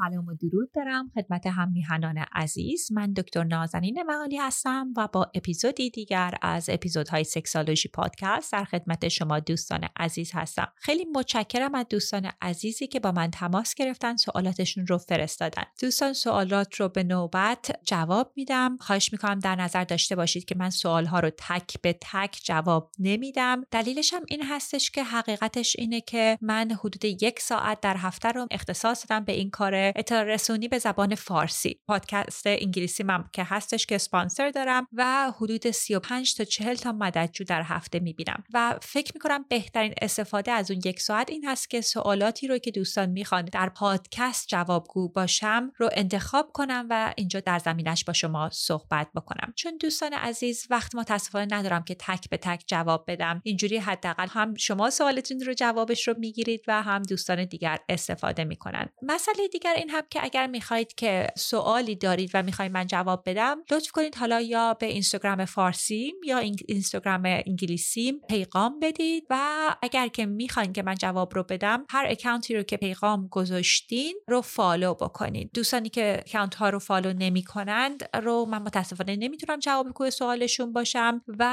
سلام و درود دارم خدمت هم میهنان عزیز. من دکتر نازنین معالی هستم و با اپیزودی دیگر از اپیزودهای سکسالوژی پادکست در خدمت شما دوستان عزیز هستم. خیلی متشکرم از دوستان عزیزی که با من تماس گرفتن سوالاتشون رو فرستادن. دوستان سوالات رو به نوبت جواب میدم. خواهش می‌کنم در نظر داشته باشید که من سوالها رو تک به تک جواب نمیدم. دلیلش هم این هستش که حقیقتش اینه که من حدود یک ساعت در هفته رو اختصاص دادم به این کار اطلاع رسونی به زبان فارسی. پادکست انگلیسی من که هستش که اسپانسر دارم و حدود 35 تا 40 تا مددجو در هفته می‌بینم. و فکر می‌کنم بهترین استفاده از اون یک ساعت این هست که سوالاتی رو که دوستان می‌خوان در پادکست جوابگو باشم رو انتخاب کنم و اینجا در زمینش با شما صحبت بکنم. چون دوستان عزیز وقت متاسفانه ندارم که تک به تک جواب بدم. اینجوری حداقل هم شما سوالتون رو جوابش رو می‌گیرید و هم دوستان دیگر استفاده می‌کنن. مسئله دیگر این هم که اگر می‌خواهید که سوالی دارید و می‌خواید من جواب بدم لطف کنید حالا یا به اینستاگرام فارسیم یا اینستاگرام انگلیسیم پیغام بدید و اگر که می‌خواین که من جواب رو بدم هر account ی رو که پیغام گذاشتین رو follow بکنید. دوستانی که account ها رو follow نمی کنند رو من متاسفانه نمی‌تونم جوابگو سوالشون باشم و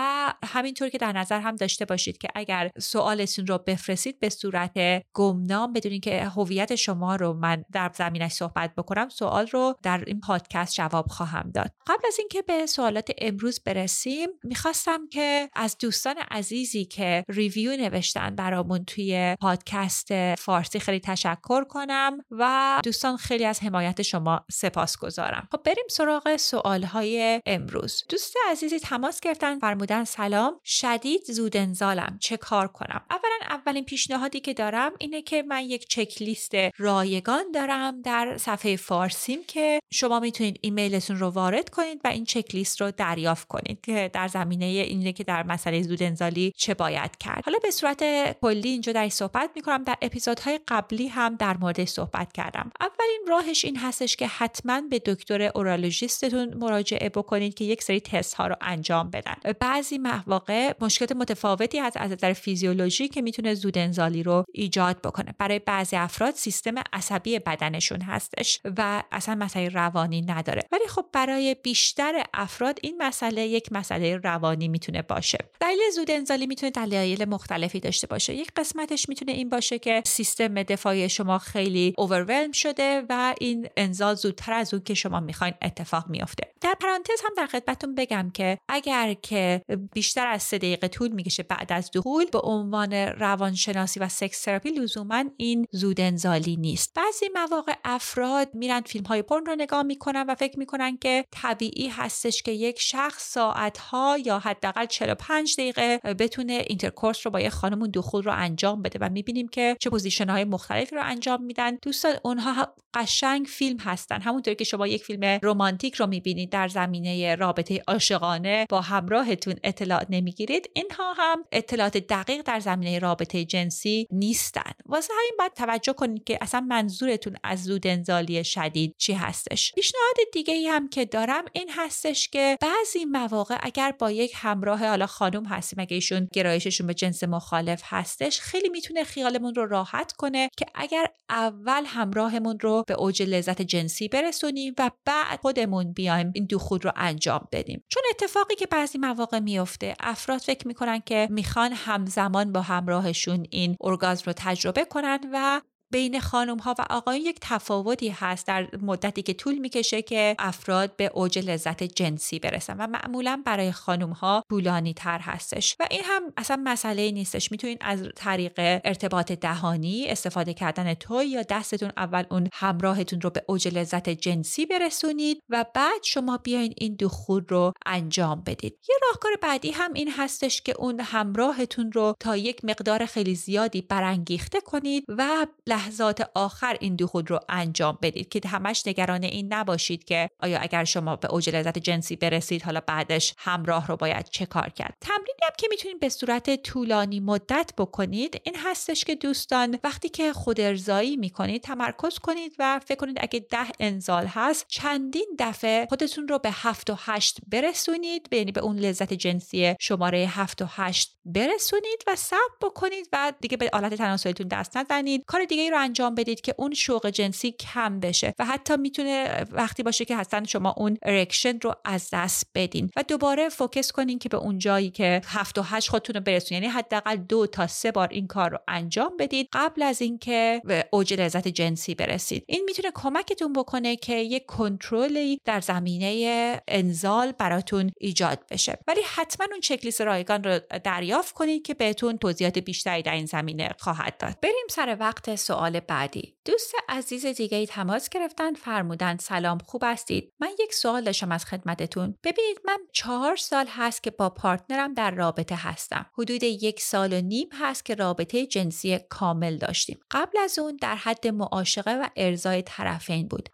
همینطور که در نظر هم داشته باشید که اگر سوالتون رو بفرستید به صورت گمنام بدونید که هویت شما رو من در زمینش صحبت بکنم سوال رو در این پادکست جواب خواهم داد. قبل از اینکه به سوالات امروز برسیم می‌خواستم که از دوستان عزیزی که ریویو نوشتن برامون توی پادکست فارسی خیلی تشکر کنم و دوستان خیلی از حمایت شما سپاس گذارم. خب بریم سراغ سوالهای امروز. دوست عزیزی تماس گرفتن فرمودن سلام شدید زود انزالم چه کار کنم؟ اولا اولین پیشنهادی که دارم اینه که من یک چک لیست رایگان دارم در صفحه فارسیم که شما می‌تونید ایمیلتون رو وارد کنید و این چک لیست رو دریافت کنید که در زمینه اینه که در مسئله زود انزالی چه باید کرد. حالا به صورت کلی اینجا در صحبت می‌کنم. در اپیزودهای قبلی هم در مورد صحبت کردم. اولین راهش این هستش که حتما به دکتر اورولوژیستتون مراجعه بکنید که یک سری تست ها رو انجام بدن. بعضی مواقع مشکلات متفاوتی هست از نظر فیزیولوژی که می‌تونه زود انزالی رو ایجاد بکنه. برای بعضی افراد سیستم عصبی بدنشون هستش و اصلا مسئله روانی نداره. ولی خب برای بیشتر افراد این مسئله یک مسئله روانی می‌تونه باشه. دلیل زود انزالی می‌تونه دلایل مختلفی داشته باشه. یک قسمتش می‌تونه این باشه که سیستم دفاعی شما خیلی overwhelm شده و این انزال زودتر از اون که شما می‌خواین اتفاق میافته. در پرانتز هم در خدمتتون بگم که اگر که بیشتر از سه دقیقه طول می‌کشه بعد از دخول به عنوان روانشناسی و sex therapy لزوما این زود انزالی نیست. بعضی مواقع افراد میرن فیلم های پرن رو نگاه می‌کنن و فکر می‌کنن که طبیعی هستش که یک شخص ساعت ها یا حداقل 45 دقیقه بتونه intercourse رو با یه خانمون دخول رو انجام بده و می‌بینیم که چه position های مختلفی رو انجام میدن. دوستان اونها قشنگ فیلم هستن. همونطور که شما یک فیلم رمانتیک رو می‌بینید در زمینه رابطه عاشقانه با همراهتون اطلاع نمی‌گیرید اینها هم اطلاعات دقیق در زمینه رابطه جنسی نیستن. واسه همین باید توجه کنید که اصلا منظورتون از زود انزالی شدید چی هستش. پیشنهاد دیگه ای هم که دارم این هستش که بعضی مواقع اگر با یک همراه حالا خانم هستیم اگه ایشون گرایششون به جنس مخالف هستش خیلی می‌تونه خیالمون رو راحت کنه که اگر اول همراهمون رو به اوج لذت جنسی برسونیم و بعد خودمون بیایم این دخول رو انجام بدیم. چون اتفاقی که بعضی مواقع میفته افراد فکر می‌کنن که می‌خوان همزمان با همراهشون این ارگازم رو تجربه کنن و بین خانم ها و آقایان یک تفاوتی هست در مدتی که طول می‌کشه که افراد به اوج لذت جنسی برسن و معمولا برای خانم ها طولانی تر هستش. و این هم اصلا مسئله نیستش. می‌تونید از طریق ارتباط دهانی استفاده کردن توی یا دستتون اول اون همراهتون رو به اوج لذت جنسی برسونید و بعد شما بیاین این دخول رو انجام بدید. یه راهکار بعدی هم این هستش که اون همراهتون رو تا یک مقدار خیلی زیادی برانگیخته کنید و لحظات آخر این دخول رو انجام بدید که همش نگران این نباشید که آیا اگر شما به اوج لذت جنسی برسید حالا بعدش همراه رو باید چه کار کرد؟ تمرینی هم که می‌تونید به صورت طولانی مدت بکنید این هستش که دوستان وقتی که خود ارضایی می‌کنید تمرکز کنید و فکر کنید اگه ده انزال هست چندین دفعه خودتون رو به هفت و هشت برسونید یعنی به اون لذت جنسی شماره هفت و هشت برسونید و صبر بکنید و دیگه به آلت تناسلیتون دست نزنید. کار دیگه رو انجام بدید که اون شوق جنسی کم بشه و حتی می‌تونه وقتی باشه که حتما شما اون erection رو از دست بدین و دوباره focus کنین که به اون جایی که هفت و هشت خودتون رو برسونید یعنی حداقل دو تا سه بار این کار رو انجام بدید قبل از اینکه به اوج لذت جنسی برسید. این می‌تونه کمکتون بکنه که یک کنترلی در زمینه انزال براتون ایجاد بشه. ولی حتما اون چکلیست رایگان رو دریافت کنید که بهتون توضیحات بیشتری در این زمینه خواهد داد. بریم سر وقت سوال بعدی. دوست عزیز دیگه ای تماس گرفتن فرمودن سلام خوب هستید؟ من یک سوال داشتم از خدمتتون. ببینید من چهار سال هست که با پارتنرم در رابطه هستم. حدود یک سال و نیم هست که رابطه جنسی کامل داشتیم. قبل از اون در حد معاشقه و ارزای طرفین بود.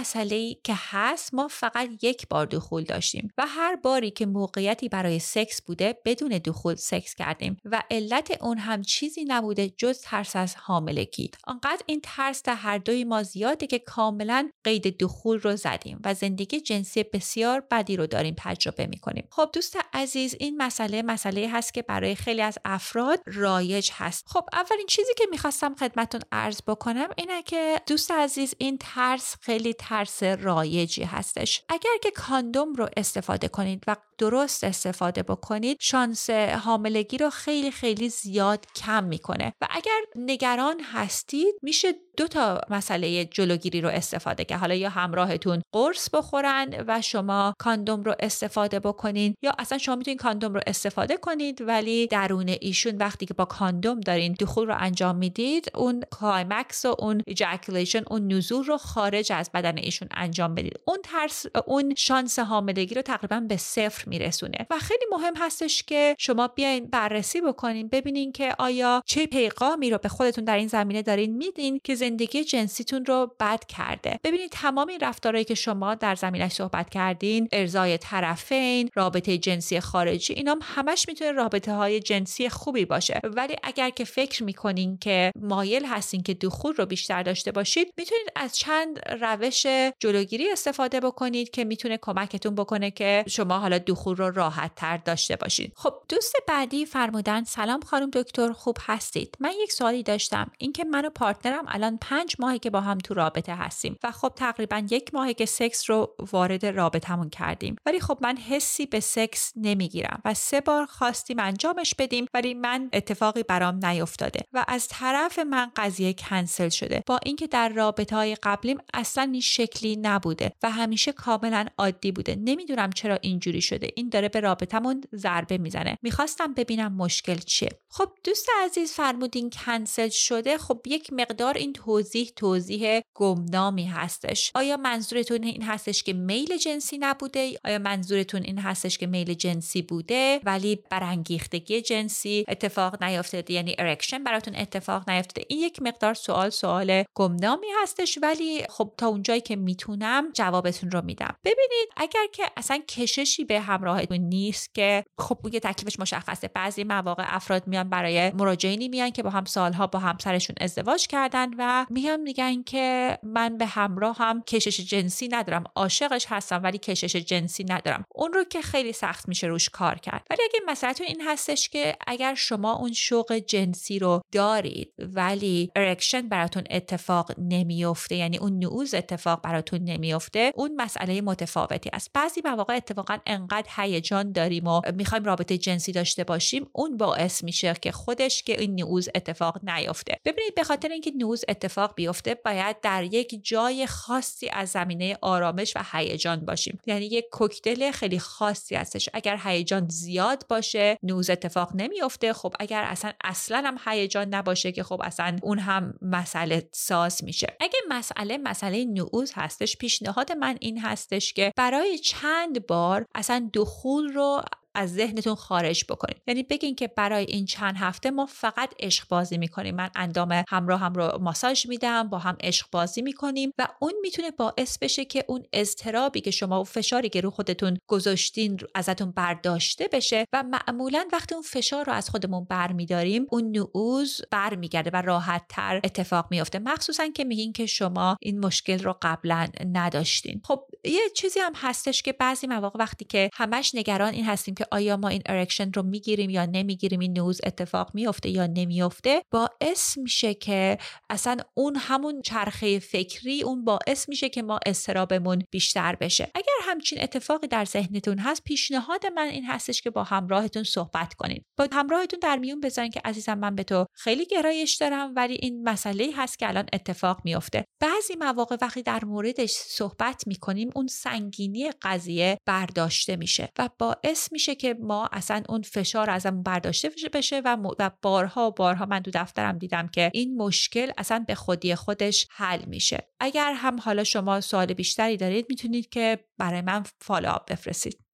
مسئله که هست ما فقط یک بار دخول داشتیم و هر باری که موقعیتی برای سکس بوده بدون دخول سکس کردیم و علت اون هم چیزی نبوده جز ترس از حاملگی. آنقدر این ترس در هر دوی ما زیاده که کاملا قید دخول رو زدیم و زندگی جنسی بسیار بدی رو داریم تجربه می‌کنیم. خب دوست عزیز این مسئله مسئله هست که برای خیلی از افراد رایج هست. خب اولین چیزی که می‌خواستم خدمتون عرض بکنم اینه که دوست عزیز این ترس خیلی ترس رایجی هستش. اگر که کاندوم رو استفاده کنید و درست استفاده بکنید شانس حاملگی رو خیلی خیلی زیاد کم می‌کنه. و اگر نگران هستید میشه دو تا مسئله جلوگیری رو استفاده که حالا یا همراهتون قرص بخورن و شما کاندوم رو استفاده بکنین یا اصلا شما می‌تونین کاندوم رو استفاده کنید ولی درون ایشون وقتی که با کاندوم دارین دخول رو انجام می‌دید اون climax و اون ejaculation اون انزال رو خارج از بدن ایشون انجام بدید. اون ترس اون شانس حاملگی رو تقریبا به صفر میرسونه. و خیلی مهم هستش که شما بیاین بررسی بکنین ببینین که آیا چه پیغامی رو به خودتون در این زمینه دارین میدین که زندگی جنسیتون رو بد کرده. ببینید تمام این رفتارهایی که شما در زمینش صحبت کردین ارضای طرفین رابطه جنسی خارجی اینا همش می‌تونه رابطه های جنسی خوبی باشه. ولی اگر که فکر می‌کنین که مایل هستین که دخول رو بیشتر داشته باشید می‌تونید از چند روش جلوگیری استفاده بکنید که می‌تونه کمکتون بکنه که شما حالا دخول رو راحت تر داشته باشید. خب دوست بعدی فرمودن سلام خانم دکتر خوب هستید. من یک سوالی داشتم اینکه من و partner م الان پنج ماهی که با هم تو رابطه هستیم و خب تقریبا یک ماهی که سکس رو وارد رابطمون کردیم. ولی خب من حسی به سکس نمی‌گیرم و سه بار خواستیم انجامش بدیم ولی من اتفاقی برام نیفتاده و از طرف من قضیه کنسل شده. با اینکه در رابطه های قبلیم اصلا این شکلی نبوده و همیشه کاملا عادی بوده. نمی‌دونم چرا اینجوری شده. این داره به رابطمون ضربه می‌زنه. می‌خواستم ببینم مشکل چیه. خب دوست عزیز فرمودین کنسل شده. خب یک مقدار این توضیح توضیح گمنامی هستش. آیا منظورتون این هستش که میل جنسی نبوده؟ آیا منظورتون این هستش که میل جنسی بوده؟ ولی برانگیختگی جنسی اتفاق نیافتاده. یعنی erection براتون اتفاق نیافتاده. این یک مقدار سوال سوال گمنامی هستش. ولی خب تا اونجایی که می‌تونم جوابتون رو میدم. ببینید اگر که اصلا کششی به همراهتون نیست که خب یه تکلیفش مشخصه. بعضی مواقع افراد میان برای مراجعینی میان که با هم سالها با همسرشون ازدواج کردن و میان میگن که من به همراهم کشش جنسی ندارم. عاشقش هستم ولی کشش جنسی ندارم. اون رو که خیلی سخت میشه روش کار کرد. ولی اگه مسئلتون این هستش که اگر شما اون شوق جنسی رو دارید ولی erection براتون اتفاق نمیفته یعنی اون نعوظ اتفاق براتون نمیفته اون مسئله متفاوتی است. بعضی مواقع اتفاقا انقدر هیجان داریم و می‌خوایم رابطه جنسی داشته باشیم اون باعث میشه که خودش که این نعوظ اتفاق نیفته ببینید به خاطر اینکه نعوظ اتفاق بیفته باید در یک جای خاصی از زمینه آرامش و هیجان باشیم. یعنی یک کوکتل خیلی خاصی هستش. اگر هیجان زیاد باشه نعوظ اتفاق نمیفته خب اگر اصلا اصلا هم هیجان نباشه که خب اصلا اون هم مسئله ساز میشه. اگه مسئله مسئله نعوز هستش پیشنهاد من این هستش که برای چند بار اصلا دخول رو از ذهنتون خارج بکنید. یعنی بگین که برای این چند هفته ما فقط عشق بازی می‌کنیم. من اندام همراه هم رو ماساژ میدم با هم عشق بازی می‌کنیم و اون می‌تونه باعث بشه که اون اضطرابی که شما و فشاری که رو خودتون گذاشتین ازتون برداشته بشه و معمولا وقتی اون فشار رو از خودمون برمیداریم اون نعوز برمیگرده و راحت تر اتفاق میفته مخصوصا که میگین که شما این مشکل رو قبلا نداشتین. خب یه چیزی هم هستش که بعضی مواقع وقتی که همش نگران این هستیم که آیا ما این erection رو می‌گیریم یا نمی‌گیریم این نعوظ اتفاق میفته یا نمیفته باعث میشه که اصلا اون همون چرخه فکری اون باعث میشه که ما اضطرابمون بیشتر بشه. اگر همچین اتفاقی در ذهنتون هست پیشنهاد من این هستش که با همراهتون صحبت کنید. با همراهتون در میون بذارین که عزیزم من به تو خیلی گرایش دارم ولی این مسئله هست که الان اتفاق میفته بعضی مواقع وقتی در موردش صحبت می‌کنیم اون سنگینی قضیه برداشته میشه و باعث میشه که ما اصلا اون فشار ازمون برداشته بشه و, بارها بارها من تو دفترم دیدم که این مشکل اصلا به خودی خودش حل میشه. اگر هم حالا شما سوال بیشتری دارید می‌تونید که برای من follow-up بفرستید.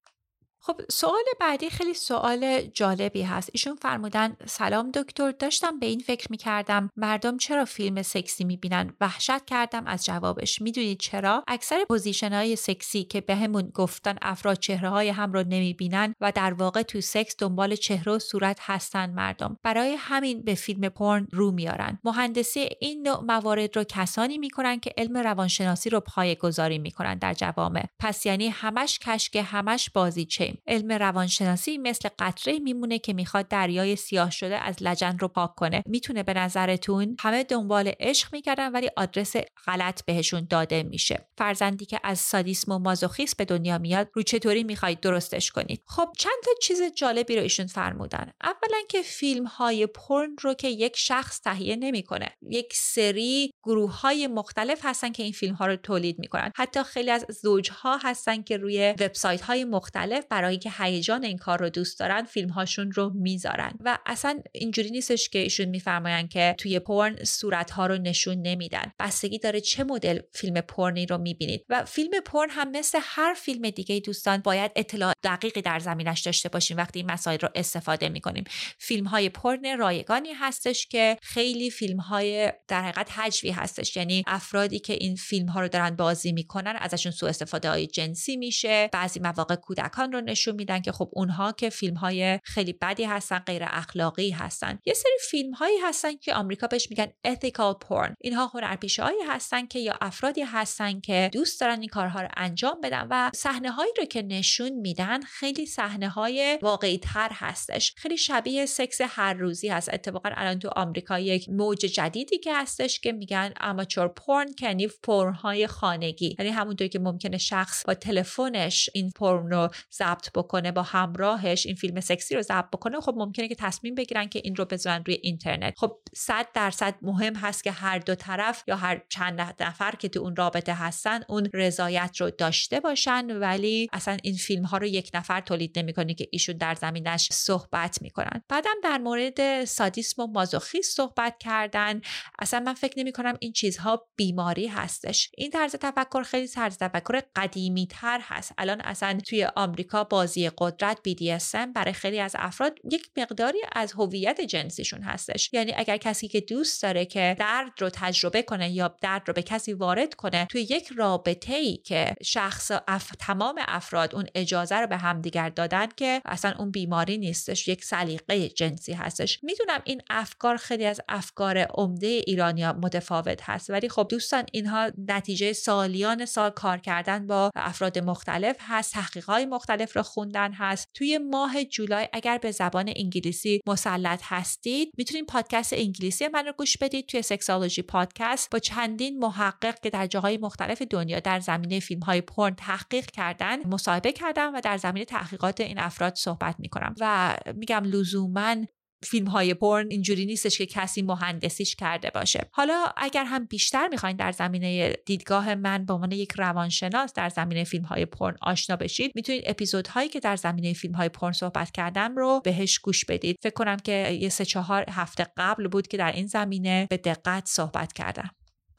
خب سوال بعدی خیلی سوال جالبی هست. ایشون فرمودن سلام دکتر داشتم به این فکر می‌کردم مردم چرا فیلم سکسی می‌بینن؟ وحشت کردم از جوابش. می‌دونید چرا؟ اکثر position های سکسی که بهمون گفتن افراد چهره های هم رو نمی‌بینن و در واقع تو سکس دنبال چهره و صورت هستن مردم. برای همین به فیلم پرن رو میارن. مهندسی این نوع موارد رو کسانی می‌کنن که علم روانشناسی رو پایه گذاری می‌کنن در جوامع. پس یعنی همش کشک همش بازی چه علم روانشناسی مثل قطره میمونه که می‌خواد دریای سیاه شده از لجن رو پاک کنه. می‌تونه به نظرتون همه دنبال عشق می‌کردن ولی آدرس غلط بهشون داده میشه. فرزندی که از سادیسم و مازوخیسم به دنیا میاد رو چطوری می‌خواید درستش کنید؟ خب چند تا چیز جالبی رو ایشون فرمودن. اولا که فیلم های پرن رو که یک شخص تهیه نمی‌کنه. یک سری گروه های مختلف هستن که این فیلم ها رو تولید می‌کنن. حتی خیلی از زوجها هستن که روی وبسایت های مختلف برای که هیجان این کار رو دوست دارن فیلم هاشون رو می‌ذارن. و اصلا اینجوری نیستش که ایشون میفرماین که توی پرن صورت ها رو نشون نمیدن. بستگی داره چه مدل فیلم پرنی رو می‌بینید. و فیلم پرن هم مثل هر فیلم دیگه دوستان باید اطلاع دقیقی در زمینش داشته باشیم وقتی این مسائل رو استفاده می‌کنیم. فیلم های پرن رایگانی هستش که خیلی فیلم های در حقیقت حجوی هستش. یعنی افرادی که این فیلم ها رو دارن بازی می‌کنن ازشون سوء استفاده های جنسی میشه بعضی مواقع کودکان رو نشون میدن که خب اونها که فیلم های خیلی بدی هستن غیر اخلاقی هستن. یه سری فیلم هایی هستن که آمریکا بهش میگن ethical porn. اینها هنرپیشه هایی هستن که یا افرادی هستن که دوست دارن این کارها رو انجام بدن و صحنه هایی رو که نشون میدن خیلی صحنه های واقعی تر هستش. خیلی شبیه سکس هر روزی هست. اتفاقا الان تو آمریکا یک موج جدیدی که هستش که میگن اماچور پورن کنی پورن های خانگی. یعنی همونطور که ممکنه شخص با تلفنش این پورن رو ضبط بکنه با همراهش این فیلم سکسی رو ضبط بکنه خب ممکنه که تصمیم بگیرن که این رو بذارن روی اینترنت. خب صد درصد مهم هست که هر دو طرف یا هر چند نفر که تو اون رابطه هستن اون رضایت رو داشته باشن ولی اصلا این فیلم ها رو یک نفر تولید نمی‌کنه که ایشون در زمینش صحبت می‌کنن. بعدم در مورد سادیسم و مازوخیست صحبت کردن اصلا من فکر نمی کنم این چیزها بیماری هستش. این طرز تفکر خیلی طرز تفکر قدیمی تر هست. الان اصلا توی آمریکا بازی قدرت BDSM برای خیلی از افراد یک مقداری از هویت جنسیشون هستش. یعنی اگر کسی که دوست داره که درد رو تجربه کنه یا درد رو به کسی وارد کنه توی یک رابطه ای که شخص اف... تمام افراد اون اجازه رو به همدیگر دادن که اصلا اون بیماری نیستش یک سلیقه جنسی هستش. می‌دونم این افکار خیلی از افکار عمده ایرانیا متفاوت هست ولی خب دوستان اینها نتیجه سالیان سال کار کردن با افراد مختلف هست تحقیقات مختلف رو خوندن هست. توی ماه جولای اگر به زبان انگلیسی مسلط هستید می‌تونید پادکست انگلیسی من رو گوش بدید توی سکسولوژی پادکست با چندین محقق که در جاهای مختلف دنیا در زمینه فیلم های پرن تحقیق کردن مصاحبه کردم و در زمینه تحقیقات این افراد صحبت می‌کنم. و میگم لزوما فیلم های پرن اینجوری نیستش که کسی مهندسیش کرده باشه. حالا اگر هم بیشتر می‌خواین در زمینه دیدگاه من به عنوان یک روانشناس در زمینه فیلم های پرن آشنا بشید می‌تونید اپیزودهایی که در زمینه فیلم های پرن صحبت کردم رو بهش گوش بدید. فکر کنم که یه سه چهار هفته قبل بود که در این زمینه به دقت صحبت کردم.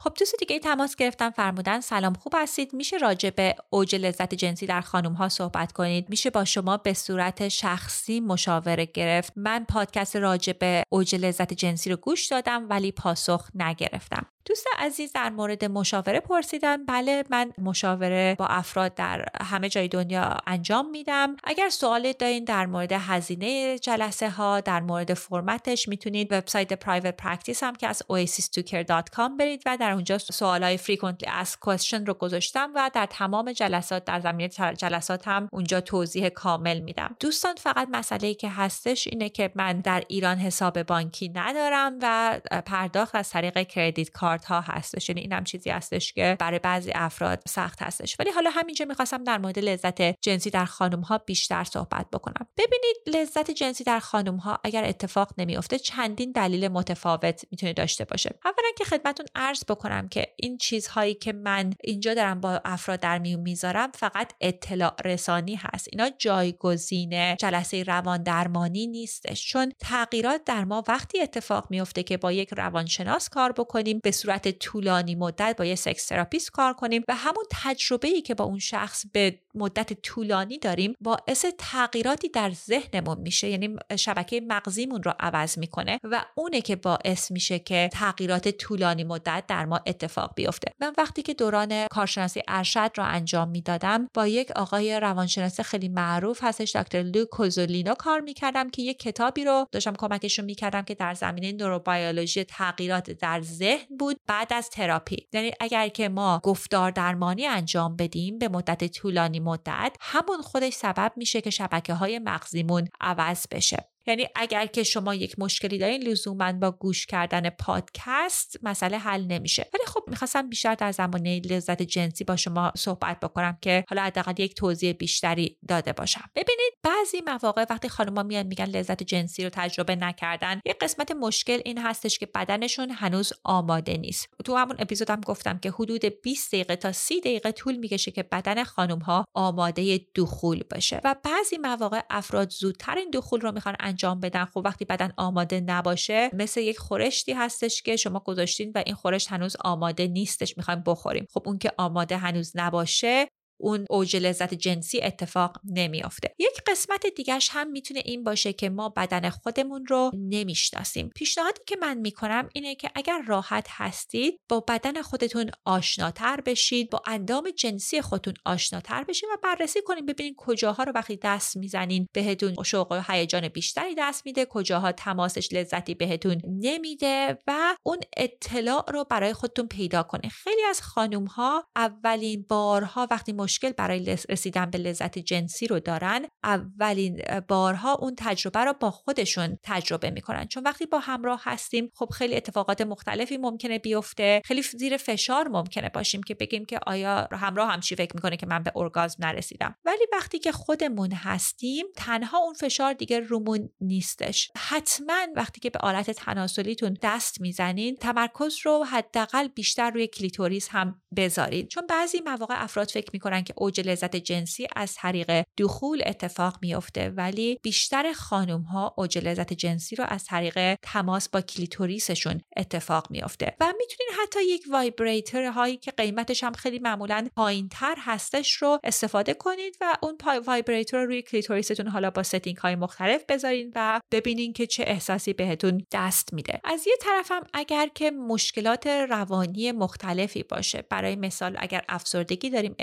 خب دوست دیگه تماس گرفتن فرمودن سلام خوب هستید؟ میشه راجع به اوج لذت جنسی در خانم ها صحبت کنید. میشه با شما به صورت شخصی مشاوره گرفت. من پادکست راجع به اوج لذت جنسی رو گوش دادم ولی پاسخ نگرفتم. دوست عزیز در مورد مشاوره پرسیدن بله من مشاوره با افراد در همه جای دنیا انجام میدم. اگر سوال دارین در مورد هزینه جلسه ها در مورد فرمتش می‌تونید وبسایت private practice م که از oasis2care.com برید و در اونجا سوال های frequently asked question رو گذاشتم و در تمام جلسات در زمینه جلسات هم اونجا توضیح کامل میدم. دوستان فقط مسئله که هستش اینه که من در ایران حساب بانکی ندارم و پرداخت از طریق کردیت کارت ها هستش. یعنی اینم چیزی هستش که برای بعضی افراد سخت هستش. ولی حالا همینجا می‌خواستم در مورد لذت جنسی در خانم ها بیشتر صحبت بکنم. ببینید لذت جنسی در خانم ها اگر اتفاق نمیافته چندین دلیل متفاوت می‌تونه داشته باشه. اولا که خدمتون عرض بکنم که این چیزهایی که من اینجا دارم با افراد در میون می‌ذارم فقط اطلاع رسانی هست. اینا جایگزین جلسه روان درمانی نیستش. چون تغییرات در ما وقتی اتفاق میفته که با یک روانشناس کار بکنیم به صورت طولانی مدت با یه sex therapist کار کنیم و همون تجربه ای که با اون شخص به مدت طولانی داریم باعث تغییراتی در ذهنمون میشه یعنی شبکه مغزیمون رو عوض می‌کنه و اونه که باعث میشه که تغییرات طولانی مدت در ما اتفاق بیفته. من وقتی که دوران کارشناسی ارشد رو انجام می‌دادم با یک آقای روانشناس خیلی معروف هستش دکتر لو کوزولینو کار می‌کردم که یک کتابی رو داشتم کمکشون می‌کردم که در زمینه نوروبیولوژی تغییرات در ذهن بود. بعد از تراپی. یعنی اگر که ما گفتار درمانی انجام بدیم به مدت طولانی مدت همون خودش سبب میشه که شبکه های مغزیمون عوض بشه. یعنی اگر که شما یک مشکلی دارین لزوما با گوش کردن پادکست مسئله حل نمیشه. ولی خب می‌خواستم بیشتر در زمانه لذت جنسی با شما صحبت بکنم که حالا حداقل یک توضیح بیشتری داده باشم. ببینید بعضی مواقع وقتی خانم‌ها میان میگن لذت جنسی رو تجربه نکردن یک قسمت مشکل این هستش که بدنشون هنوز آماده نیست. تو همون اپیزودم گفتم که حدود 20 دقیقه تا 30 دقیقه طول می‌کشه که بدن خانم‌ها آماده دخول باشه. و بعضی مواقع افراد زودتر این دخول رو می‌خوان انجام بدن. خب وقتی بدن آماده نباشه مثل یک خورشتی هستش که شما گذاشتین و این خورشت هنوز آماده نیستش می‌خوایم بخوریم. خب اون که آماده هنوز نباشه اون اوج لذت جنسی اتفاق نمیافته. یک قسمت دیگرش هم می‌تونه این باشه که ما بدن خودمون رو نمی‌شناسیم. پیشنهادی که من می‌کنم اینه که اگر راحت هستید با بدن خودتون آشناتر بشید با اندام جنسی خودتون آشناتر بشید و بررسی کنید ببینید کجاها رو وقتی دست می‌زنین بهتون شوق و هیجان بیشتری دست میده کجاها تماسش لذتی بهتون نمیده و اون اطلاع رو برای خودتون پیدا کنید خیلی از خانم ها اولین بارها وقتی مشکل برای رسیدن به لذت جنسی رو دارن. اولین بارها اون تجربه رو با خودشون تجربه می‌کنن. چون وقتی با همراه هستیم خب خیلی اتفاقات مختلفی ممکنه بیفته. خیلی زیر فشار ممکنه باشیم که بگیم که آیا همراهم چی فکر می‌کنه که من به ارگاسم نرسیدم. ولی وقتی که خودمون هستیم تنها اون فشار دیگه رومون نیستش. حتما وقتی که به آلت تناسلیتون دست می‌زنین تمرکز رو حداقل بیشتر روی کلیتوریس هم بذارید چون بعضی مواقع افراد فکر می‌کنن که اوج لذت جنسی از طریق دخول اتفاق میفته ولی بیشتر خانم ها اوج لذت جنسی رو از طریق تماس با کلیتوریسشون اتفاق میفته و می‌تونین حتی یک vibrator هایی که قیمتش هم خیلی معمولا پایین تر هستش رو استفاده کنید و اون vibrator رو روی کلیتوریستون حالا با setting های مختلف بذارین و ببینین که چه احساسی بهتون دست میده. از یه طرفم اگر که مشکلات روانی مختلفی باشه برای مثال اگر افسردگی داریم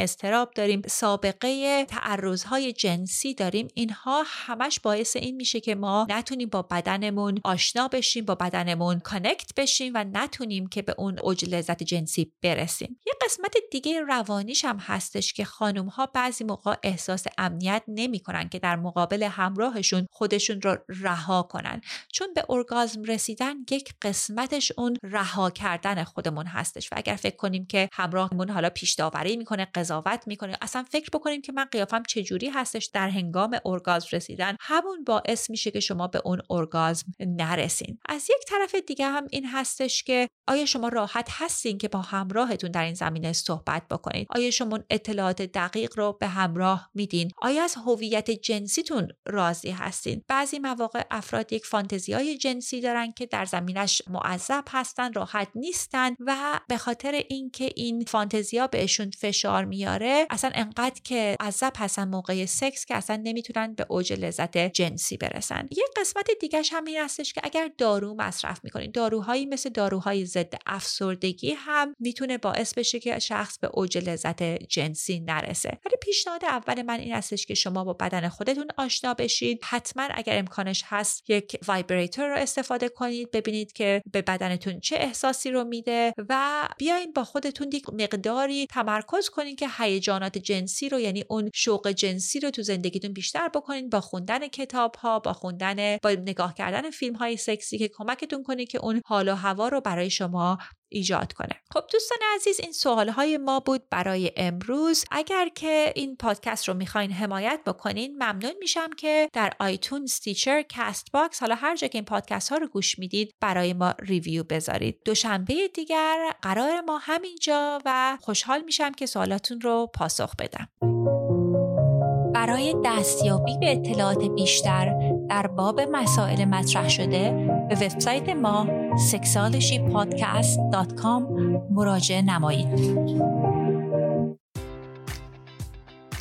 اضطراب داریم سابقه تعرضهای جنسی داریم اینها همش باعث این میشه که ما نتونیم با بدنمون آشنا بشیم با بدنمون connect بشیم و نتونیم که به اون اوج لذت جنسی برسیم. یه قسمت دیگه روانیش هم هستش که خانم ها بعضی موقع احساس امنیت نمی‌کنن که در مقابل همراهشون خودشون رو رها کنن. چون به ارگازم رسیدن یک قسمتش اون رها کردن خودمون هستش و اگر فکر کنیم که همراهمون حالا پیش داوری می‌کنه قضاوت می‌کنه اصلا فکر بکنیم که من قیافم چجوری هستش در هنگام ارگازم رسیدن. همون باعث میشه که شما به اون ارگازم نرسین. از یک طرف دیگه هم این هستش که آیا شما راحت هستین که با همراهتون در این زمینه صحبت بکنید آیا شما اطلاعات دقیق رو به همراه میدین؟ آیا از هویت جنسیتون راضی هستین؟ بعضی مواقع افراد یک فانتزی های جنسی دارن که در زمینش معذب هستن راحت نیستن و به خاطر اینکه این فانتزیا بهشون فشار میاره اصلا انقدر که عذب هستن موقع سکس که اصلا نمی‌تونن به اوج لذت جنسی برسن. یه قسمت دیگهش هم این هستش که اگر دارو مصرف می‌کنید داروهایی مثل داروهای ضد افسردگی هم می‌تونه باعث بشه که شخص به اوج لذت جنسی نرسه. ولی پیشنهاد اول من این هستش که شما با بدن خودتون آشنا بشید. حتما اگر امکانش هست یک vibrator رو استفاده کنید ببینید که به بدنتون چه احساسی رو میده و بیاین با خودتون یک مقداری تمرکز کنید که هیجانات جنسی رو یعنی اون شوق جنسی رو تو زندگیتون بیشتر بکنید با خوندن کتاب ها با خوندن با نگاه کردن فیلم های سکسی که کمکتون کنه که اون حال و هوا رو برای شما ایجاد کنه. خب دوستان عزیز این سوال های ما بود برای امروز. اگر که این پادکست رو می‌خواین حمایت بکنین ممنون میشم که در iTunes Stitcher Castbox حالا هر جا که این پادکست ها رو گوش می‌دید برای ما review بذارید. دوشنبه دیگر قرار ما همینجا و خوشحال میشم که سوالاتون رو پاسخ بدم. برای دستیابی به اطلاعات بیشتر در باب مسائل مطرح شده به وبسایت ما sexualshypodcast.com مراجعه نمایید.